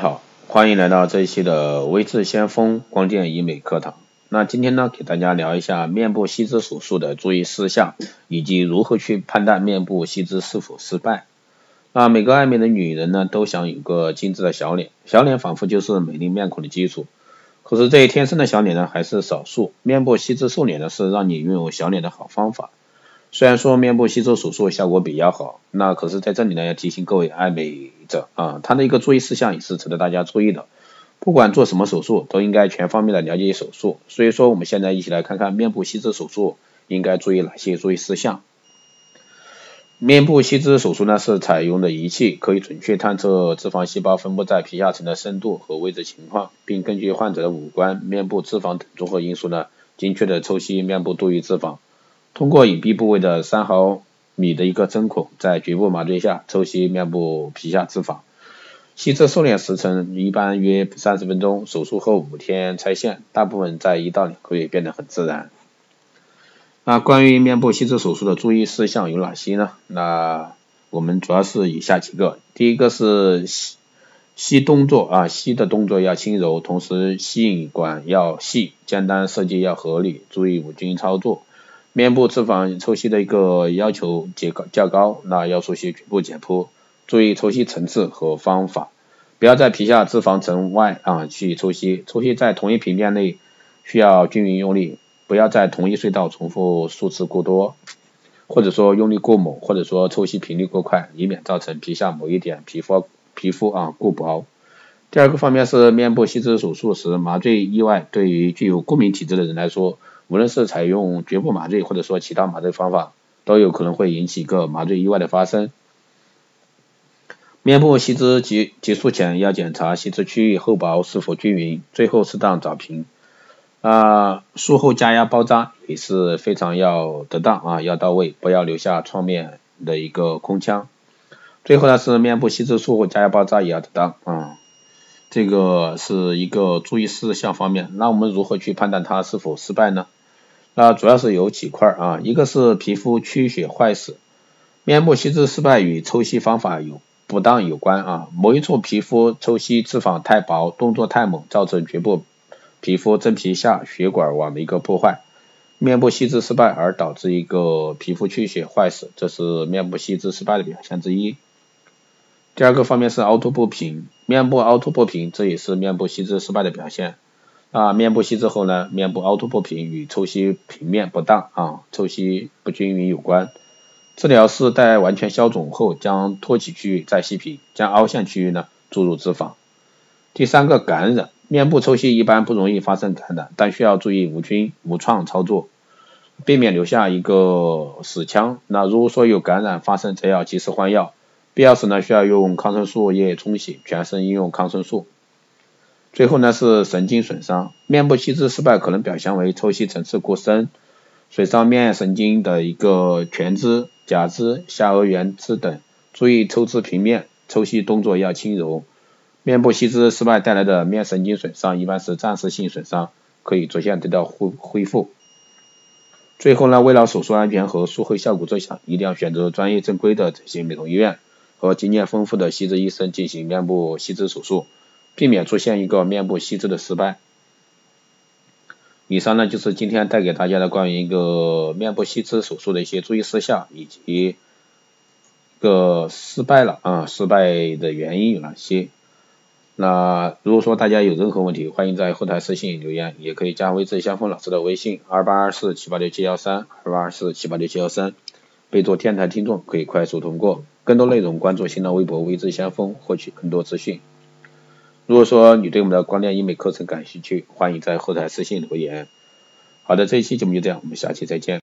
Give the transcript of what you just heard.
好，欢迎来到这一期的微智先锋光电医美课堂。那今天呢，给大家聊一下面部吸脂手术的注意事项，以及如何去判断面部吸脂是否失败。那每个爱美的女人呢，都想有个精致的小脸，小脸仿佛就是美丽面孔的基础。可是这一天生的小脸呢，还是少数。面部吸脂瘦脸呢，是让你拥有小脸的好方法。虽然说面部吸脂手术效果比较好，那可是在这里呢，要提醒各位爱美者啊，它的一个注意事项也是值得大家注意的。不管做什么手术，都应该全方面的了解手术。所以说，我们现在一起来看看面部吸脂手术应该注意哪些注意事项。面部吸脂手术呢，是采用的仪器可以准确探测脂肪细胞分布在皮下层的深度和位置情况，并根据患者的五官、面部脂肪等综合因素呢，精确的抽吸面部多余脂肪。通过隐蔽部位的三毫米的一个针孔，在局部麻醉下抽吸面部皮下脂肪。吸脂瘦脸时程一般约三十分钟，手术后五天拆线，大部分在一到两个月变得很自然。那关于面部吸脂手术的注意事项有哪些呢？那我们主要是以下几个，第一个是吸吸动作啊，吸的动作要轻柔，同时吸引管要细，间单设计要合理，注意无菌操作。面部脂肪抽吸的一个要求较高较高，那要熟悉局部解剖，注意抽吸层次和方法，不要在皮下脂肪层外啊去抽吸，抽吸在同一平面内需要均匀用力，不要在同一隧道重复数次过多，或者说用力过猛，或者说抽吸频率过快，以免造成皮下某一点皮肤皮肤啊过薄。第二个方面是面部吸脂手术时麻醉意外，对于具有过敏体质的人来说。无论是采用局部麻醉，或者说其他麻醉方法，都有可能会引起一个麻醉意外的发生。面部吸脂结结束前要检查吸脂区域厚薄是否均匀，最后适当找平。啊，术后加压包扎也是非常要得当啊，要到位，不要留下创面的一个空腔。最后呢是面部吸脂术后加压包扎也要得当啊。这个是一个注意事项方面，那我们如何去判断它是否失败呢？那主要是有几块啊，一个是皮肤缺血坏死，面部吸脂失败与抽吸方法有不当有关啊，某一处皮肤抽吸脂肪太薄，动作太猛，造成局部皮肤真皮下血管网的一个破坏，面部吸脂失败而导致一个皮肤缺血坏死，这是面部吸脂失败的表现之一。第二个方面是凹凸不平，面部凹凸不平，这也是面部吸脂失败的表现。啊，面部吸脂后呢，面部凹凸不平与抽吸平面不当啊，抽吸不均匀有关。治疗是待完全消肿后，将托起区域再吸平，将凹陷区域呢注入脂肪。第三个感染，面部抽吸一般不容易发生感染，但需要注意无菌无创操作，避免留下一个死腔。那如果说有感染发生，则要及时换药，必要时呢需要用抗生素液冲洗，全身应用抗生素。最后呢是神经损伤，面部吸脂失败可能表现为抽吸层次过深，损伤面神经的一个全支、假支、下颌缘支等，注意抽脂平面，抽吸动作要轻柔。面部吸脂失败带来的面神经损伤一般是暂时性损伤，可以逐渐得到恢恢复。最后呢，为了手术安全和术后效果着想，一定要选择专业正规的整形美容医院和经验丰富的吸脂医生进行面部吸脂手术。避免出现一个面部吸脂的失败。以上呢就是今天带给大家的关于一个面部吸脂手术的一些注意事项，以及一个失败了啊失败的原因有哪些。那如果说大家有任何问题，欢迎在后台私信留言，也可以加微智相锋老师的微信二八二四七八六七幺三二八二四七八六七幺三，备注天台听众可以快速通过。更多内容关注新浪微博微智相锋，获取更多资讯。如果说你对我们的光电医美课程感兴趣，欢迎在后台私信留言。好的，这一期节目就这样，我们下期再见。